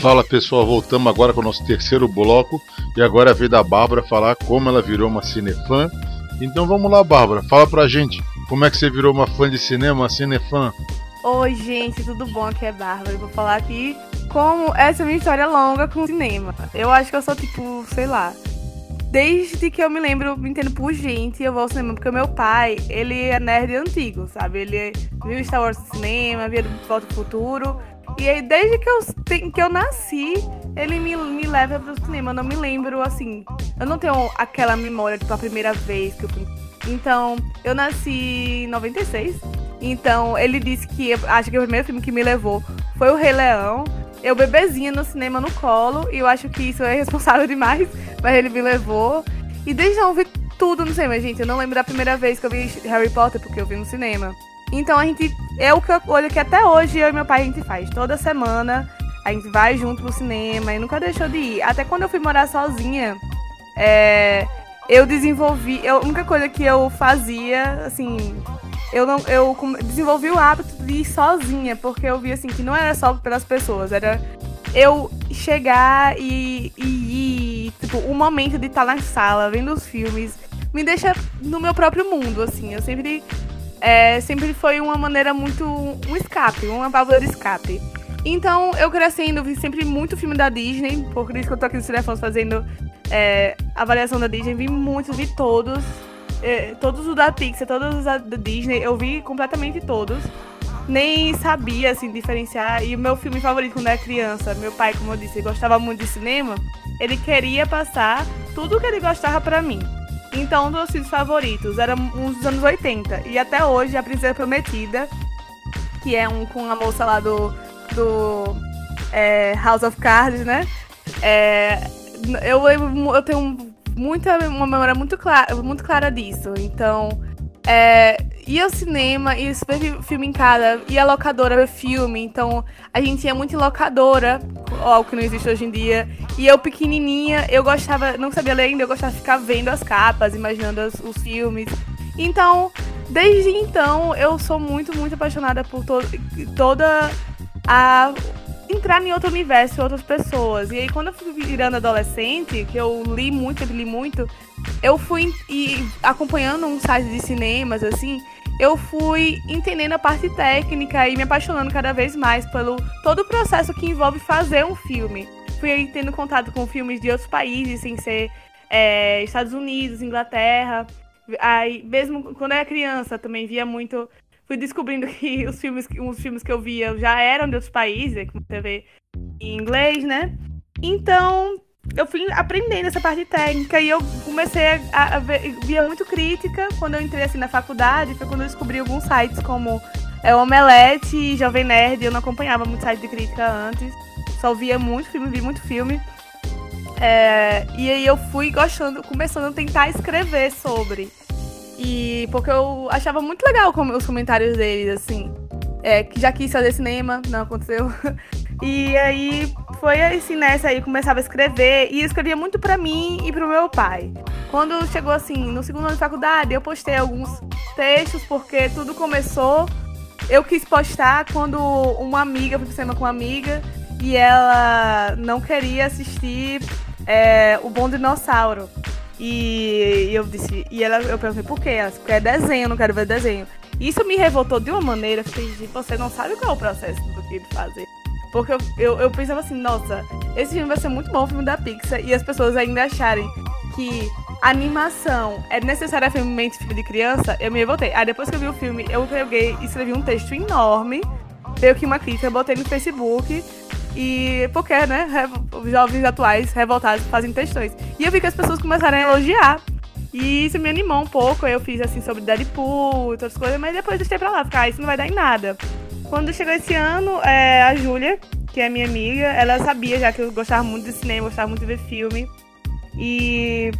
Fala pessoal, voltamos agora com o nosso terceiro bloco e agora é a vez da Bárbara falar como ela virou uma cinefã. Então vamos lá, Bárbara, fala pra gente como é que você virou uma fã de cinema, uma cinefã. Oi, gente, tudo bom? Aqui é Bárbara. Eu vou falar aqui como essa é minha história longa com cinema. Eu acho que eu sou tipo, sei lá, desde que eu me lembro, me entendo por gente, eu vou ao cinema, porque o meu pai, ele é nerd antigo, sabe? Ele viu Star Wars no cinema, via Volta pro Futuro. E aí, desde que eu, que eu nasci, ele me, me leva pro cinema. Eu não me lembro, assim. Eu não tenho aquela memória, tipo, a primeira vez que eu fui. Então, eu nasci em 96. Então, ele disse que. Acho que o primeiro filme que me levou foi O Rei Leão. Eu bebezinha no cinema no colo. E eu acho que isso é responsável demais. Mas ele me levou. E desde então eu vi tudo no cinema, gente. Eu não lembro da primeira vez que eu vi Harry Potter, porque eu vi no cinema. Então a gente. É o que eu olho que até hoje eu e meu pai a gente faz. Toda semana a gente vai junto pro cinema e nunca deixou de ir. Até quando eu fui morar sozinha, é, eu desenvolvi. Eu, a única coisa que eu fazia, assim. Eu, não, eu desenvolvi o hábito de ir sozinha, porque eu vi assim que não era só pelas pessoas, era eu chegar e, e ir, tipo, o momento de estar na sala, vendo os filmes, me deixa no meu próprio mundo, assim. Eu sempre é, sempre foi uma maneira muito. um escape, uma válvula de escape. Então eu crescendo, vi sempre muito filme da Disney, por isso que eu tô aqui no Cinefones fazendo é, avaliação da Disney, vi muitos, vi todos. É, todos os da Pixar, todos os da Disney, eu vi completamente todos. Nem sabia, assim, diferenciar. E o meu filme favorito quando era criança, meu pai, como eu disse, gostava muito de cinema, ele queria passar tudo que ele gostava para mim. Então, um dos filmes favoritos era uns dos anos 80. E até hoje, A Princesa Prometida, que é um com a moça lá do, do é, House of Cards, né? É, eu, eu tenho muita, uma memória muito clara, muito clara disso. Então, é, ia ao cinema, ia ver filme em casa, ia à locadora ver filme. Então, a gente ia muito em locadora, algo que não existe hoje em dia. E eu, pequenininha, eu gostava, não sabia ler ainda, eu gostava de ficar vendo as capas, imaginando as, os filmes. Então, desde então, eu sou muito, muito apaixonada por to toda a entrar em outro universo, outras pessoas. E aí, quando eu fui virando adolescente, que eu li muito, eu li muito, eu fui e acompanhando um site de cinemas, assim, eu fui entendendo a parte técnica e me apaixonando cada vez mais pelo todo o processo que envolve fazer um filme. Fui tendo contato com filmes de outros países, sem ser é, Estados Unidos, Inglaterra. Aí, mesmo quando eu era criança, também via muito fui descobrindo que os filmes, os filmes que eu via já eram de outros países, como você vê em inglês, né? Então, eu fui aprendendo essa parte técnica e eu comecei a, a ver, via muito crítica quando eu entrei assim na faculdade, foi quando eu descobri alguns sites como é, Omelete e Jovem Nerd, eu não acompanhava muito site de crítica antes, só via muito filme, vi muito filme. É, e aí eu fui gostando, começando a tentar escrever sobre. E porque eu achava muito legal os comentários deles, assim. É, que já quis fazer cinema, não aconteceu. E aí foi assim nessa aí, começava a escrever e escrevia muito para mim e pro meu pai. Quando chegou assim, no segundo ano de faculdade, eu postei alguns textos porque tudo começou. Eu quis postar quando uma amiga, fui pro cinema com uma amiga e ela não queria assistir é, O Bom Dinossauro. E eu disse, e ela, eu perguntei por quê? Ela disse, porque é desenho, eu não quero ver desenho. Isso me revoltou de uma maneira, que você não sabe qual é o processo do que fazer. Porque eu, eu, eu, pensava assim, nossa, esse filme vai ser muito bom, o filme da Pixar, e as pessoas ainda acharem que animação é necessariamente filme de criança, eu me revoltei. Aí depois que eu vi o filme, eu peguei e escrevi um texto enorme, dei aqui uma crítica, botei no Facebook, e porque, né, jovens atuais revoltados fazem textões. E eu vi que as pessoas começaram a elogiar. E isso me animou um pouco. Eu fiz assim sobre Deadpool outras coisas, mas depois deixei pra lá, ficar, ah, isso não vai dar em nada. Quando chegou esse ano, é, a Júlia, que é minha amiga, ela sabia já que eu gostava muito de cinema, gostava muito de ver filme. E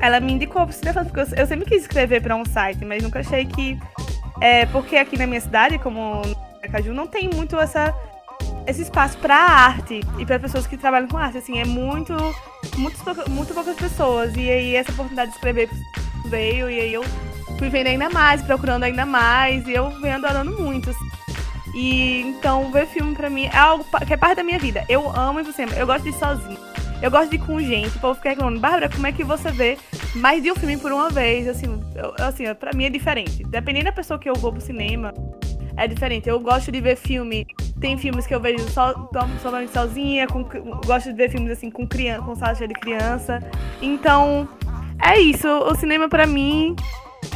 ela me indicou pro cinema, porque eu, eu sempre quis escrever para um site, mas nunca achei que. É, porque aqui na minha cidade, como no Caju, não tem muito essa, esse espaço para arte e para pessoas que trabalham com arte. Assim, é muito, muito, muito poucas pessoas. E aí essa oportunidade de escrever veio, e aí eu fui vendo ainda mais, procurando ainda mais, e eu venho adorando muito. Assim. E então ver filme pra mim é algo que é parte da minha vida. Eu amo pro cinema, eu gosto de ir sozinho. Eu gosto de ir com gente, o povo fica reclamando, Bárbara, como é que você vê mais de um filme por uma vez? Assim, eu, assim, pra mim é diferente. Dependendo da pessoa que eu vou pro cinema, é diferente. Eu gosto de ver filme. Tem filmes que eu vejo só, somente sozinha, com, gosto de ver filmes assim com criança, com sala de criança. Então, é isso. O cinema para mim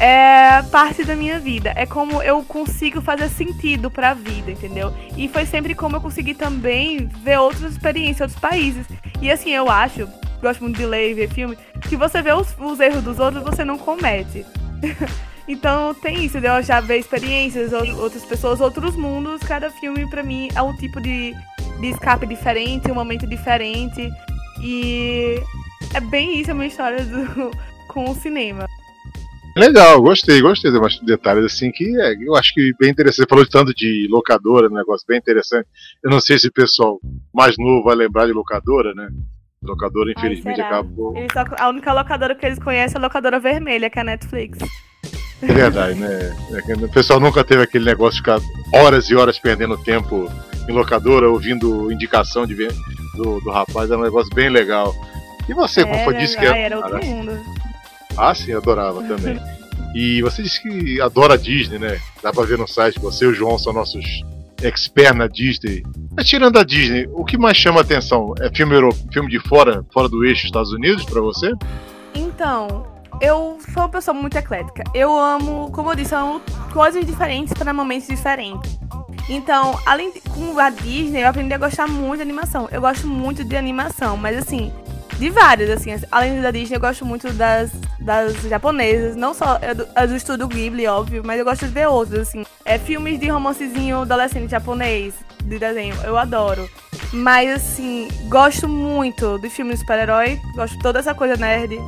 é parte da minha vida. É como eu consigo fazer sentido para a vida, entendeu? E foi sempre como eu consegui também ver outras experiências, outros países. E assim, eu acho, gosto muito de ler e ver filme, que você vê os, os erros dos outros, você não comete. então tem isso, de eu já ver experiências, outras pessoas, outros mundos. Cada filme, para mim, é um tipo de, de escape diferente, um momento diferente. E é bem isso a minha história do, com o cinema. Legal, gostei, gostei de umas detalhes assim que é, eu acho que bem interessante. Você falou de tanto de locadora, um negócio bem interessante. Eu não sei se o pessoal mais novo vai lembrar de locadora, né? Locadora, infelizmente, Ai, acabou. Só, a única locadora que eles conhecem é a locadora vermelha, que é a Netflix. É verdade, né? É o pessoal nunca teve aquele negócio de ficar horas e horas perdendo tempo em locadora, ouvindo indicação de, do, do rapaz, é um negócio bem legal. E você, como foi, disse que é. Era outro mundo. Ah, sim, adorava também. E você disse que adora a Disney, né? Dá pra ver no site, você e o João são nossos experts na Disney. Mas tirando a Disney, o que mais chama atenção? É filme, filme de fora, fora do eixo Estados Unidos para você? Então, eu sou uma pessoa muito eclética. Eu amo, como eu disse, eu amo coisas diferentes para momentos diferentes. Então, além de com a Disney, eu aprendi a gostar muito de animação. Eu gosto muito de animação, mas assim, de várias, assim. Além da Disney, eu gosto muito das, das japonesas. Não só é do, do estúdio Ghibli, óbvio, mas eu gosto de ver outras, assim. É filmes de romancezinho adolescente japonês, de desenho. Eu adoro. Mas, assim, gosto muito de filmes de super-herói. Gosto de toda essa coisa nerd.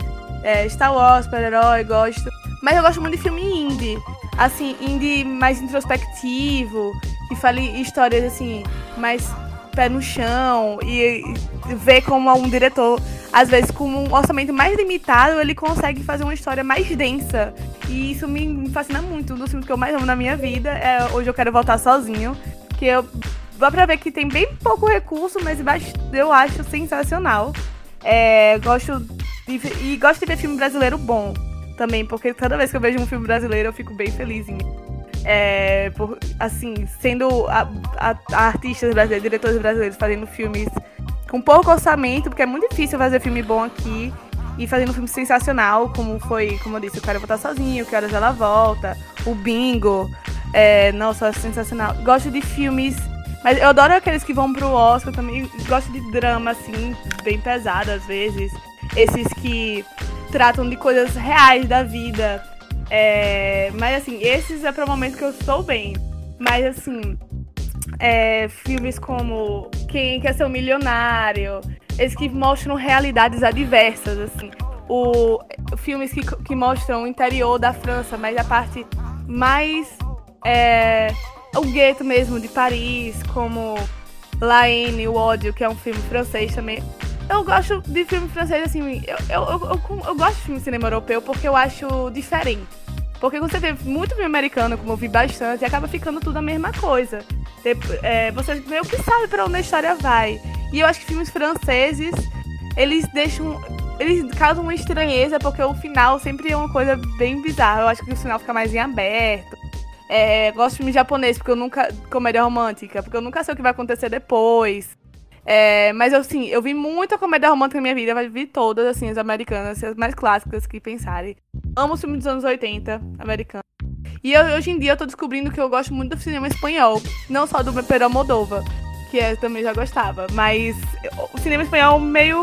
É, Star Wars, super-herói, gosto. Mas eu gosto muito de filme indie. Assim, indie mais introspectivo. Que fale histórias, assim, mais pé no chão. E, e ver como um diretor às vezes com um orçamento mais limitado, ele consegue fazer uma história mais densa. E isso me fascina muito. Um dos filmes que eu mais amo na minha vida é Hoje Eu Quero Voltar Sozinho. Que eu dá pra ver que tem bem pouco recurso, mas eu acho sensacional. É, gosto de, e gosto de ver filme brasileiro bom também, porque toda vez que eu vejo um filme brasileiro eu fico bem feliz em é, por, assim, sendo a, a, a artistas brasileiros, diretores brasileiros fazendo filmes com pouco orçamento, porque é muito difícil fazer filme bom aqui. E fazendo um filme sensacional, como foi, como eu disse, Eu Quero Voltar Sozinho, Que Horas Ela Volta, O Bingo. É, nossa, sensacional. Gosto de filmes, mas eu adoro aqueles que vão pro Oscar também. Gosto de drama, assim, bem pesado às vezes. Esses que tratam de coisas reais da vida. É, mas assim, esses é para o momento que eu estou bem. Mas assim, é, filmes como Quem Quer Ser um Milionário, esses que mostram realidades adversas, assim. O, filmes que, que mostram o interior da França, mas a parte mais. É, o gueto mesmo de Paris, como La Haine, O Ódio, que é um filme francês também. Eu gosto de filme francês, assim, eu, eu, eu, eu, gosto de filme cinema europeu porque eu acho diferente. Porque você vê muito filme americano, como eu vi bastante, e acaba ficando tudo a mesma coisa. É, você meio que sabe pra onde a história vai. E eu acho que filmes franceses, eles deixam. Eles causam uma estranheza, porque o final sempre é uma coisa bem bizarra. Eu acho que o final fica mais em aberto. É, gosto de filme japonês, porque eu nunca. comédia romântica, porque eu nunca sei o que vai acontecer depois. É, mas assim, eu vi muita comédia romântica na minha vida, mas vi todas, assim, as americanas, as mais clássicas que pensarem. Amo os filmes dos anos 80, americanos. E eu, hoje em dia eu tô descobrindo que eu gosto muito do cinema espanhol, não só do Pedro Moldova, que eu também já gostava, mas o cinema espanhol meio.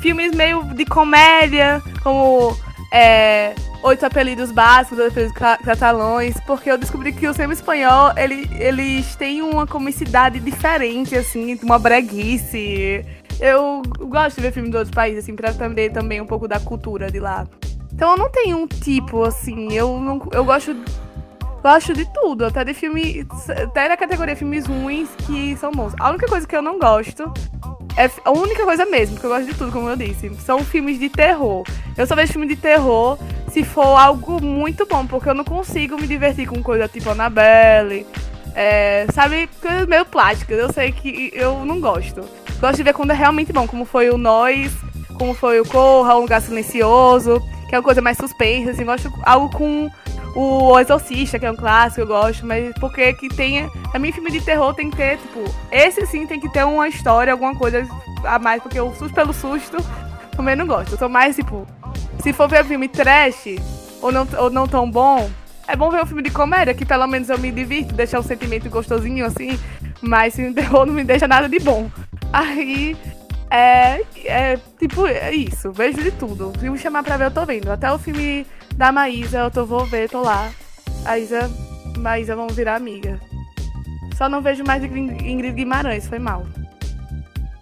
filmes meio de comédia, como é, Oito Apelidos Básicos, Oito Apelidos Catalões, porque eu descobri que o cinema espanhol, ele, eles têm uma comicidade diferente, assim, uma breguice. Eu gosto de ver filmes de outros países, assim, pra aprender também um pouco da cultura de lá. Então eu não tenho um tipo, assim, eu, não, eu gosto gosto de tudo, até de filme. Até da categoria filmes ruins que são bons. A única coisa que eu não gosto. É a única coisa mesmo, que eu gosto de tudo, como eu disse. São filmes de terror. Eu só vejo filme de terror se for algo muito bom, porque eu não consigo me divertir com coisa tipo Annabelle, É, sabe, coisas meio plásticas. Eu sei que eu não gosto. Gosto de ver quando é realmente bom, como foi o Nós, como foi o Corra, Um Lugar Silencioso, que é uma coisa mais suspensa, assim. Gosto algo com o Exorcista, que é um clássico, eu gosto, mas porque que tenha. Mim, filme de terror tem que ter, tipo, esse sim tem que ter uma história, alguma coisa a mais, porque o susto pelo susto também não gosto. Eu sou mais, tipo, se for ver filme trash ou não, ou não tão bom, é bom ver um filme de comédia, que pelo menos eu me divirto, deixar um sentimento gostosinho assim, mas de terror não me deixa nada de bom. Aí. É, é tipo, é isso, vejo de tudo. Se me chamar pra ver, eu tô vendo. Até o filme da Maísa, eu tô, vou ver, tô lá. A Isa, Maísa vão virar amiga. Só não vejo mais Ingrid Guimarães, foi mal.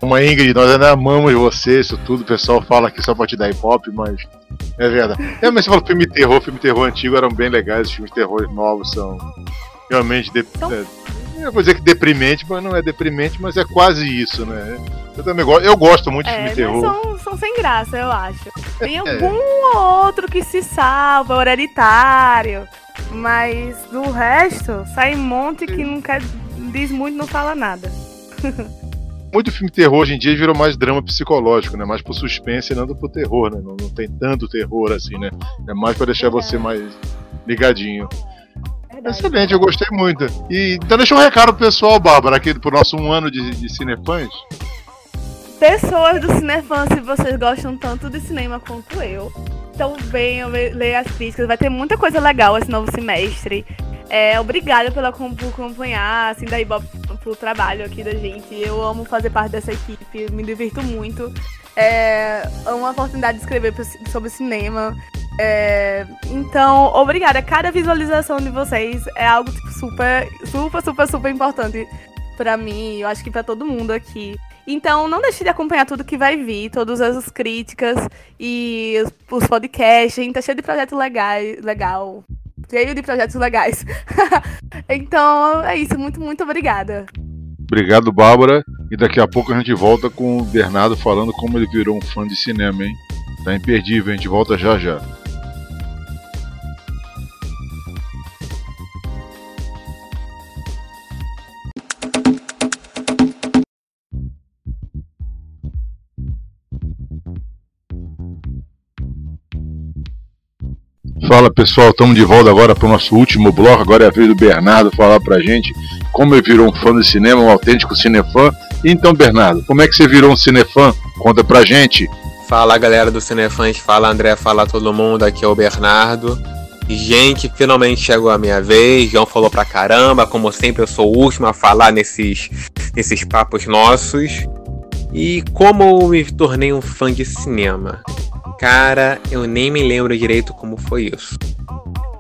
Uma Ingrid, nós ainda amamos você, isso tudo. O pessoal fala aqui só pra te dar hip hop, mas é verdade. É, mas você falou filme terror, filme terror antigo eram bem legais, os filmes terror novos são realmente. De... Então... É, eu vou dizer que deprimente, mas não é deprimente, mas é quase isso, né? Eu também gosto, eu gosto muito de é, filme terror. São, são sem graça, eu acho. Tem é. algum outro que se salva, hereditário. Mas do resto, sai um monte que não quer, diz muito, não fala nada. muito filme terror hoje em dia virou mais drama psicológico, né? Mais pro suspense e não pro terror, né? Não, não tem tanto terror assim, né? É mais pra deixar é. você mais ligadinho. Verdade. Excelente, eu gostei muito. E então deixa um recado pro pessoal, Bárbara, aqui pro nosso um ano de, de Cinefãs. Pessoas do Cinefãs, se vocês gostam tanto de cinema quanto eu, então venham ler as críticas. Vai ter muita coisa legal esse novo semestre. É, obrigada pela por acompanhar, assim, daí pro trabalho aqui da gente. Eu amo fazer parte dessa equipe, me divirto muito. É uma oportunidade de escrever sobre cinema. É, então, obrigada. Cada visualização de vocês é algo tipo, super, super, super, super importante para mim. Eu acho que para todo mundo aqui. Então, não deixe de acompanhar tudo que vai vir, todas as críticas e os, os podcasts. A gente tá cheio de projetos legais, legal. Cheio de projetos legais. então, é isso. Muito, muito obrigada. Obrigado, Bárbara. E daqui a pouco a gente volta com o Bernardo falando como ele virou um fã de cinema, hein? Tá imperdível, a gente volta já já. Fala pessoal, estamos de volta agora para o nosso último bloco. Agora é a vez do Bernardo falar para a gente como ele virou um fã de cinema, um autêntico cinefã. Então, Bernardo, como é que você virou um cinefã? Conta pra gente. Fala galera do Cinefãs, fala André, fala todo mundo, aqui é o Bernardo. Gente, finalmente chegou a minha vez. João falou pra caramba, como sempre eu sou o último a falar nesses, nesses papos nossos. E como eu me tornei um fã de cinema? Cara, eu nem me lembro direito como foi isso.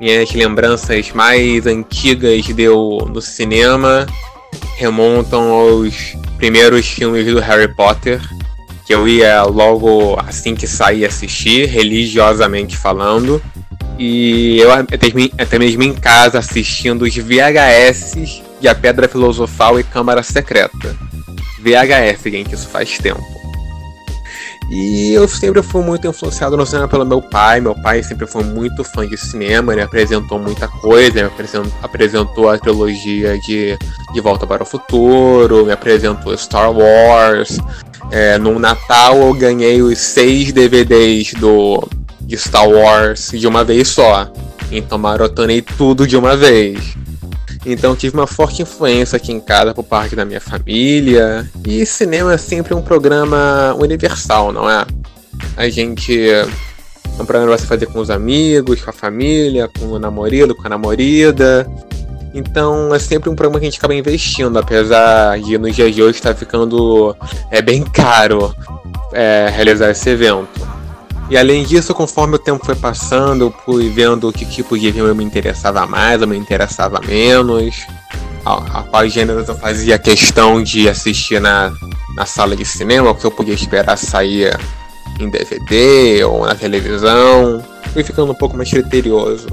Minhas lembranças mais antigas deu no cinema remontam aos primeiros filmes do Harry Potter, que eu ia logo assim que sair assistir, religiosamente falando. E eu até mesmo em casa assistindo os VHS de A Pedra Filosofal e Câmara Secreta. VHS, gente, isso faz tempo. E eu sempre fui muito influenciado no cinema pelo meu pai. Meu pai sempre foi muito fã de cinema, ele apresentou muita coisa, me apresentou, a trilogia de De Volta para o Futuro, me apresentou Star Wars. É, no Natal eu ganhei os seis DVDs do, de Star Wars de uma vez só. Então maratonei tudo de uma vez. Então tive uma forte influência aqui em casa por parte da minha família. E cinema é sempre um programa universal, não é? A gente. É um programa que você fazer com os amigos, com a família, com o namorado, com a namorada. Então é sempre um programa que a gente acaba investindo, apesar de nos dias de hoje estar ficando é, bem caro é, realizar esse evento. E além disso, conforme o tempo foi passando, eu fui vendo que tipo de filme eu me interessava mais, ou me interessava menos, a, a quais gêneros eu fazia questão de assistir na, na sala de cinema, o que eu podia esperar sair em DVD ou na televisão. Fui ficando um pouco mais criterioso.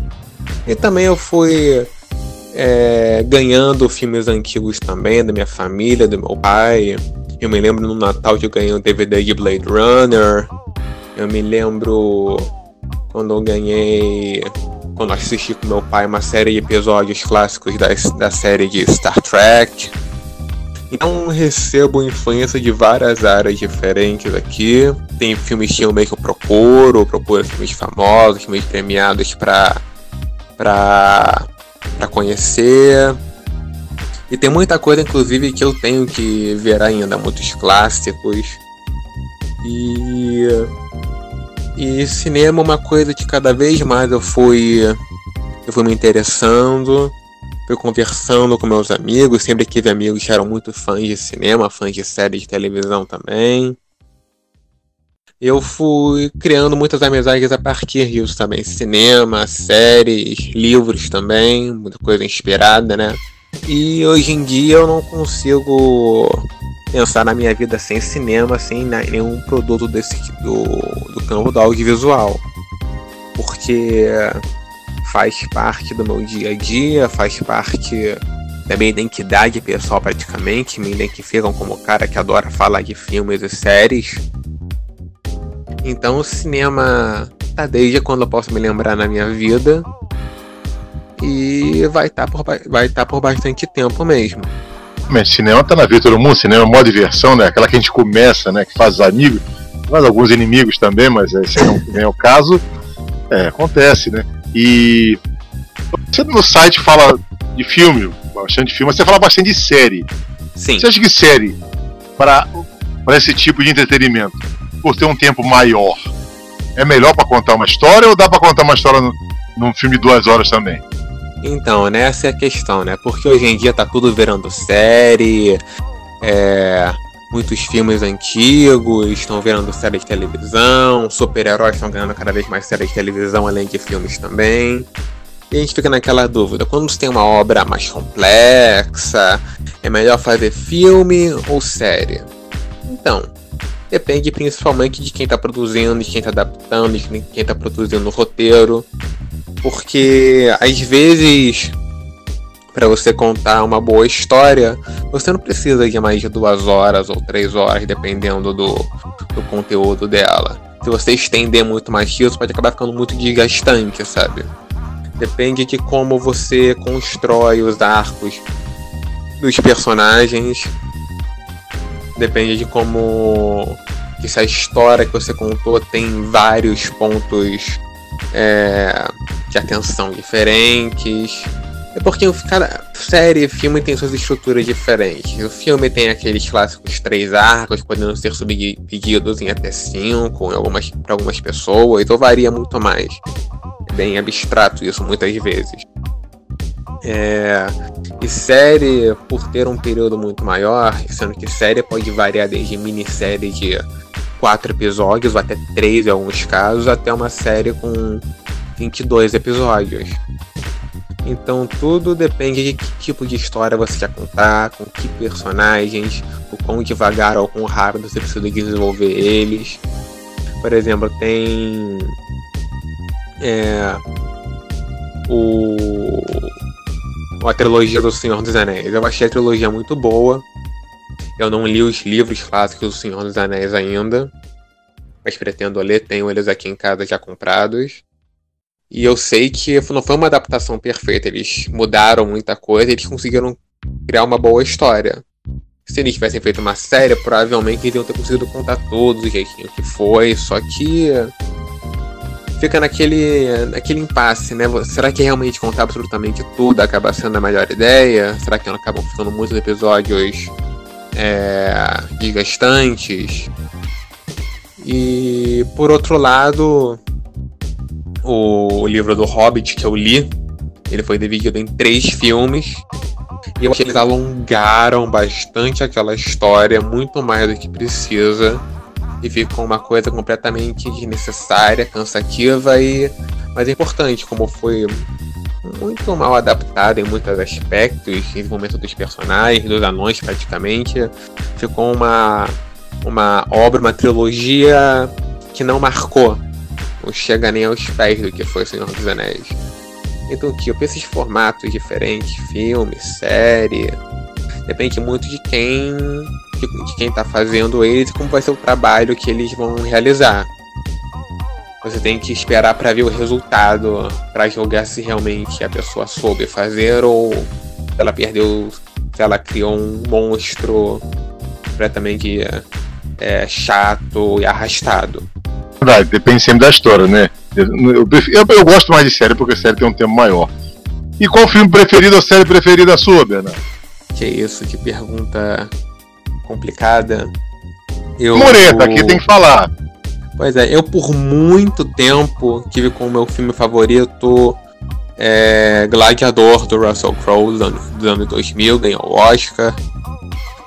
E também eu fui é, ganhando filmes antigos também, da minha família, do meu pai. Eu me lembro no Natal que eu ganhei um DVD de Blade Runner. Eu me lembro quando eu ganhei quando assisti com meu pai uma série de episódios clássicos da, da série de Star Trek. Então recebo influência de várias áreas diferentes aqui. Tem filmes que eu meio que eu procuro, procuro filmes famosos, filmes premiados para para para conhecer. E tem muita coisa, inclusive, que eu tenho que ver ainda, muitos clássicos. E e cinema é uma coisa que cada vez mais eu fui eu fui me interessando fui conversando com meus amigos, sempre tive amigos que eram muito fãs de cinema, fãs de séries de televisão também. Eu fui criando muitas amizades a partir disso também. Cinema, séries, livros também, muita coisa inspirada, né? E hoje em dia eu não consigo pensar na minha vida sem cinema, sem nenhum produto desse do, do campo do audiovisual. Porque faz parte do meu dia a dia, faz parte da minha identidade pessoal praticamente, me identificam como cara que adora falar de filmes e séries. Então o cinema tá desde quando eu posso me lembrar na minha vida e vai estar tá por, vai tá por bastante tempo mesmo. Mas cinema tá na vida de todo mundo, cinema é uma diversão, né? Aquela que a gente começa, né? Que faz amigos, faz alguns inimigos também, mas esse não é o caso. É, acontece, né? E você no site fala de filme, bastante filme, mas você fala bastante de série. Sim. Você acha que série, para esse tipo de entretenimento, por ter um tempo maior, é melhor para contar uma história ou dá para contar uma história no, num filme de duas horas também? Então, né, essa é a questão, né? Porque hoje em dia tá tudo virando série, é, muitos filmes antigos estão virando séries de televisão, super-heróis estão ganhando cada vez mais séries de televisão, além de filmes também. E a gente fica naquela dúvida: quando você tem uma obra mais complexa, é melhor fazer filme ou série? Então, depende principalmente de quem está produzindo, de quem está adaptando, de quem está produzindo o roteiro. Porque às vezes para você contar uma boa história, você não precisa de mais de duas horas ou três horas, dependendo do, do conteúdo dela. Se você estender muito mais isso, pode acabar ficando muito desgastante, sabe? Depende de como você constrói os arcos dos personagens. Depende de como. Que se a história que você contou tem vários pontos é, de atenção diferentes é porque cada série, filme tem suas estruturas diferentes. O filme tem aqueles clássicos três arcos, podendo ser subdivididos em até cinco, algumas, para algumas pessoas, ou varia muito mais. É bem abstrato isso muitas vezes. É, e série, por ter um período muito maior, sendo que série pode variar desde minissérie de quatro episódios, ou até três em alguns casos, até uma série com 22 episódios. Então tudo depende de que tipo de história você quer contar, com que personagens, o quão devagar ou quão rápido você precisa desenvolver eles. Por exemplo, tem é, o a trilogia do Senhor dos Anéis. Eu achei a trilogia muito boa. Eu não li os livros clássicos do Senhor dos Anéis ainda, mas pretendo ler. Tenho eles aqui em casa já comprados. E eu sei que não foi uma adaptação perfeita. Eles mudaram muita coisa, eles conseguiram criar uma boa história. Se eles tivessem feito uma série, provavelmente eles iam ter conseguido contar todos o jeitinho que foi, só que fica naquele, naquele impasse, né? Será que realmente contar absolutamente tudo acaba sendo a melhor ideia? Será que acabam ficando muitos episódios é, desgastantes? E por outro lado, o livro do Hobbit que eu li, ele foi dividido em três filmes. E eu acho que eles alongaram bastante aquela história, muito mais do que precisa. E ficou uma coisa completamente desnecessária, cansativa e mas importante, como foi muito mal adaptado em muitos aspectos, desenvolvimento dos personagens, dos anões praticamente. Ficou uma, uma obra, uma trilogia que não marcou não chega nem aos pés do que foi o Senhor dos Anéis. Então, tipo, esses formatos diferentes, filme, série, depende muito de quem de, quem tá fazendo eles e como vai ser o trabalho que eles vão realizar. você tem que esperar para ver o resultado, para julgar se realmente a pessoa soube fazer ou se ela perdeu, se ela criou um monstro completamente é, chato e arrastado. Verdade, depende sempre da história, né? Eu, eu, eu, eu, gosto mais de série porque a série tem um tempo maior. E qual o filme preferido ou série preferida sua, Bernardo? Que isso, que pergunta complicada. Eu, Moreta, aqui tem que falar. Pois é, eu por muito tempo tive como meu filme favorito é, Gladiador do Russell Crowe dos anos, dos anos 2000, ganhou o Oscar.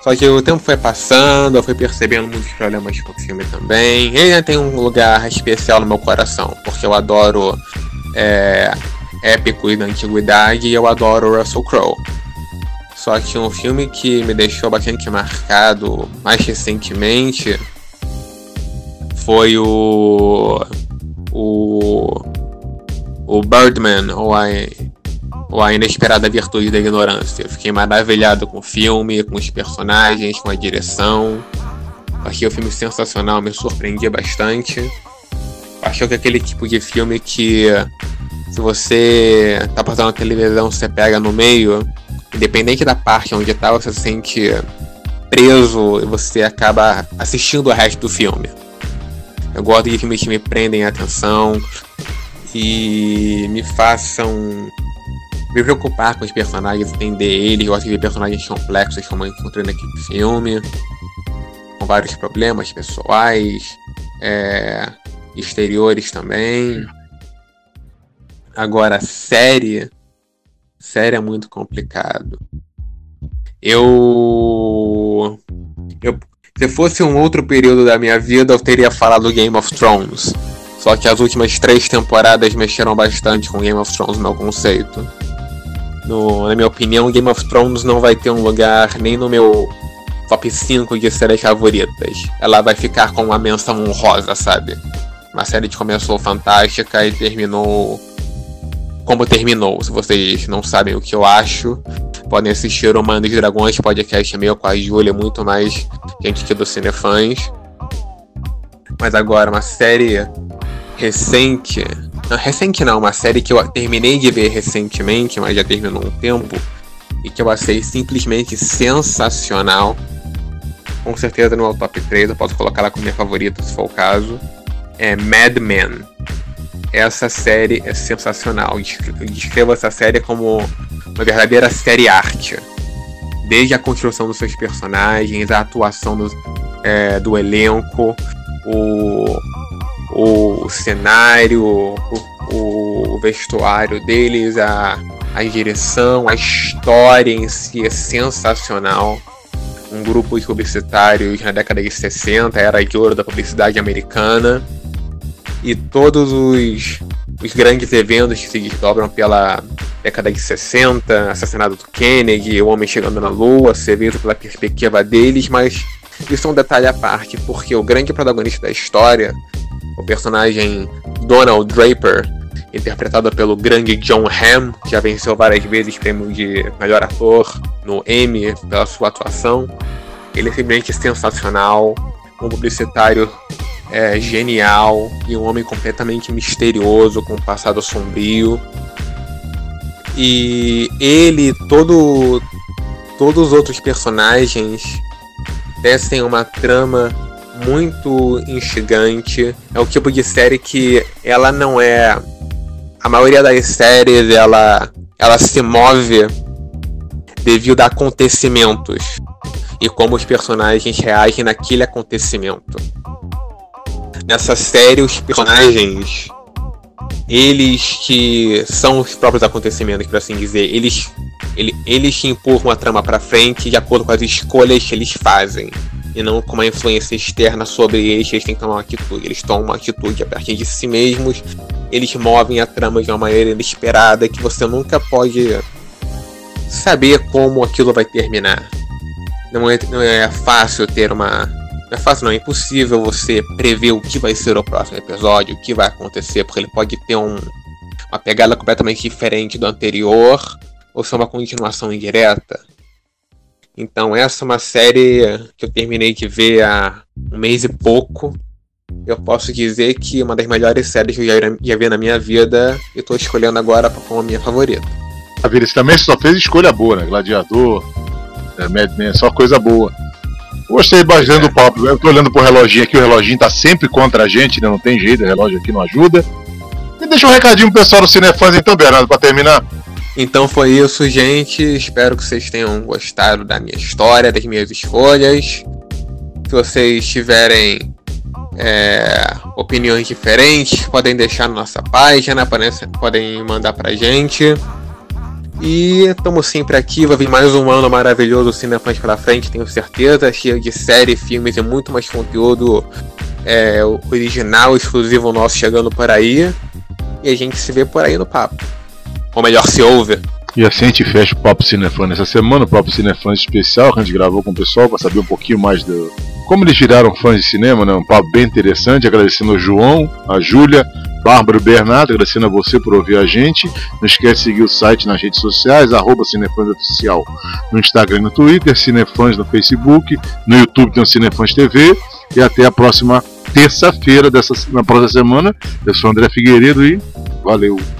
Só que o tempo foi passando, eu fui percebendo muitos problemas com o filme também. Ele ainda tem um lugar especial no meu coração, porque eu adoro é, épicos da antiguidade e eu adoro Russell Crowe. Só que um filme que me deixou bastante marcado mais recentemente foi o. O. O Birdman, ou a, ou a Inesperada Virtude da Ignorância. Eu fiquei maravilhado com o filme, com os personagens, com a direção. Achei o filme sensacional, me surpreendia bastante. Achei que aquele tipo de filme que se você tá passando na televisão, você pega no meio, independente da parte onde tá, você se sente preso e você acaba assistindo o resto do filme. Eu gosto de filmes que me prendem a atenção e me façam me preocupar com os personagens, entender eles. Eu gosto de ver personagens complexos como eu encontrei naquele filme, com vários problemas pessoais, é, exteriores também. Agora, série. Série é muito complicado. Eu. Eu se fosse um outro período da minha vida, eu teria falado Game of Thrones. Só que as últimas três temporadas mexeram bastante com Game of Thrones, meu conceito. No, na minha opinião, Game of Thrones não vai ter um lugar nem no meu top 5 de séries favoritas. Ela vai ficar com uma menção honrosa, sabe? Uma série que começou fantástica e terminou como terminou. Se vocês não sabem o que eu acho, podem assistir o Mano dos Dragões, podcast meu com a Júlia, muito mais gente aqui do Cinefãs. Mas agora, uma série recente. Não, recente não, uma série que eu terminei de ver recentemente, mas já terminou um tempo. E que eu achei simplesmente sensacional. Com certeza no meu top 3, eu posso colocar ela como minha favorita se for o caso. É Mad Men. Essa série é sensacional. Eu descrevo essa série como uma verdadeira série arte. Desde a construção dos seus personagens, a atuação do, é, do elenco, o, o cenário, o, o vestuário deles, a, a direção, a história em si é sensacional. Um grupo de publicitários na década de 60, era de ouro da publicidade americana e todos os, os grandes eventos que se desdobram pela década de 60, assassinato do Kennedy, o homem chegando na Lua, ser visto pela perspectiva deles, mas isso é um detalhe à parte, porque o grande protagonista da história, o personagem Donald Draper, interpretado pelo grande John Hamm, que já venceu várias vezes prêmio de melhor ator no Emmy pela sua atuação, ele é simplesmente sensacional, um publicitário é, genial e um homem completamente misterioso, com um passado sombrio. E ele, todo, todos os outros personagens tecem uma trama muito instigante. É o tipo de série que ela não é. A maioria das séries ela, ela se move devido a acontecimentos e como os personagens reagem naquele acontecimento nessa série os personagens eles que são os próprios acontecimentos, por assim dizer, eles ele, eles empurram a trama para frente de acordo com as escolhas que eles fazem e não com uma influência externa sobre eles, eles têm que tomar uma atitude. Eles tomam uma atitude a partir de si mesmos, eles movem a trama de uma maneira inesperada que você nunca pode saber como aquilo vai terminar. Não é, não é fácil ter uma não é fácil, não. É impossível você prever o que vai ser o próximo episódio, o que vai acontecer, porque ele pode ter um, uma pegada completamente diferente do anterior, ou ser uma continuação indireta. Então, essa é uma série que eu terminei de ver há um mês e pouco. eu posso dizer que uma das melhores séries que eu já, já vi na minha vida e tô escolhendo agora como a minha favorita. A vida, você também só fez escolha boa, né? Gladiador, é, Mad Men, só coisa boa. Gostei bastante é. do papo. Eu tô olhando pro reloginho aqui, o reloginho tá sempre contra a gente, né? Não tem jeito, o relógio aqui não ajuda. E deixa um recadinho pro pessoal do Cinefãs então, Bernardo, pra terminar. Então foi isso, gente. Espero que vocês tenham gostado da minha história, das minhas escolhas. Se vocês tiverem é, opiniões diferentes, podem deixar na nossa página, podem mandar pra gente. E estamos sempre aqui, vai vir mais um ano maravilhoso Cinefãs pela frente, tenho certeza, cheio de série, filmes e muito mais conteúdo é, original, exclusivo nosso chegando por aí. E a gente se vê por aí no papo. Ou melhor, se ouve. E assim a gente fecha o Papo Cinefã essa semana, o Papo Cinefã especial que a gente gravou com o pessoal para saber um pouquinho mais do como eles viraram fãs de cinema, né? Um papo bem interessante, agradecendo ao João, a Júlia, Bárbara e Bernardo, agradecendo a você por ouvir a gente. Não esquece de seguir o site nas redes sociais, arroba Cinefãs Oficial no Instagram e no Twitter, Cinefãs no Facebook, no YouTube tem o Cinefãs TV. E até a próxima terça-feira dessa na próxima semana. Eu sou André Figueiredo e valeu!